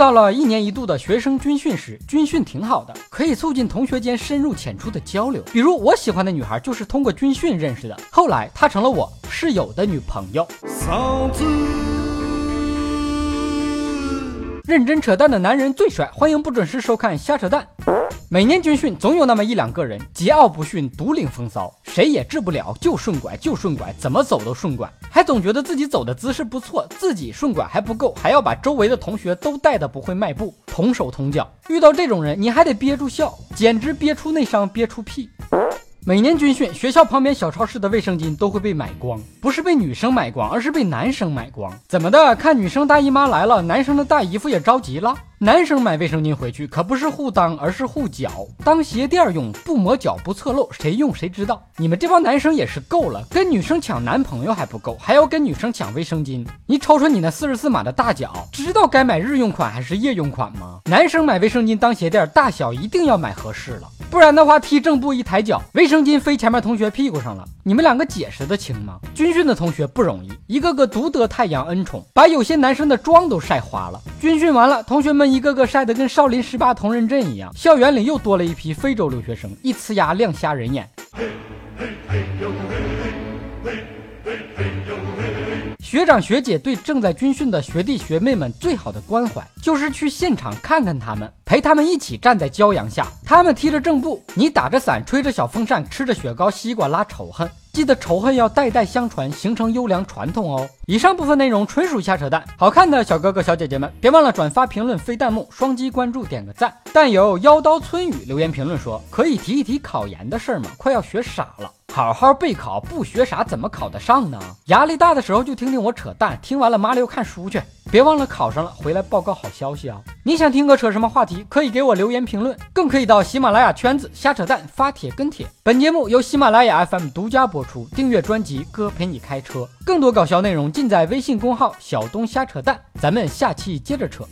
到了一年一度的学生军训时，军训挺好的，可以促进同学间深入浅出的交流。比如我喜欢的女孩就是通过军训认识的，后来她成了我室友的女朋友。认真扯淡的男人最帅，欢迎不准时收看瞎扯淡。每年军训总有那么一两个人桀骜不驯，独领风骚，谁也治不了，就顺拐就顺拐，怎么走都顺拐，还总觉得自己走的姿势不错，自己顺拐还不够，还要把周围的同学都带的不会迈步，同手同脚。遇到这种人，你还得憋住笑，简直憋出内伤，憋出屁。每年军训，学校旁边小超市的卫生巾都会被买光，不是被女生买光，而是被男生买光。怎么的？看女生大姨妈来了，男生的大姨夫也着急了。男生买卫生巾回去，可不是护裆，而是护脚，当鞋垫用，不磨脚不侧漏，谁用谁知道。你们这帮男生也是够了，跟女生抢男朋友还不够，还要跟女生抢卫生巾。你瞅瞅你那四十四码的大脚，知道该买日用款还是夜用款吗？男生买卫生巾当鞋垫，大小一定要买合适了，不然的话踢正步一抬脚，卫生巾飞前面同学屁股上了，你们两个解释得清吗？军训的同学不容易，一个个独得太阳恩宠，把有些男生的妆都晒花了。军训完了，同学们。一个个晒得跟少林十八铜人阵一样，校园里又多了一批非洲留学生，一呲牙亮瞎人眼。学长学姐对正在军训的学弟学妹们最好的关怀，就是去现场看看他们，陪他们一起站在骄阳下，他们踢着正步，你打着伞，吹着小风扇，吃着雪糕西瓜，拉仇恨。记得仇恨要代代相传，形成优良传统哦。以上部分内容纯属瞎扯淡，好看的小哥哥小姐姐们，别忘了转发、评论、飞弹幕、双击关注、点个赞。但有妖刀村雨留言评论说，可以提一提考研的事儿吗？快要学傻了，好好备考，不学啥怎么考得上呢？压力大的时候就听听我扯淡，听完了麻溜看书去。别忘了考上了，回来报告好消息啊！你想听哥扯什么话题，可以给我留言评论，更可以到喜马拉雅圈子瞎扯淡发帖跟帖。本节目由喜马拉雅 FM 独家播出，订阅专辑哥陪你开车，更多搞笑内容尽在微信公号小东瞎扯淡。咱们下期接着扯。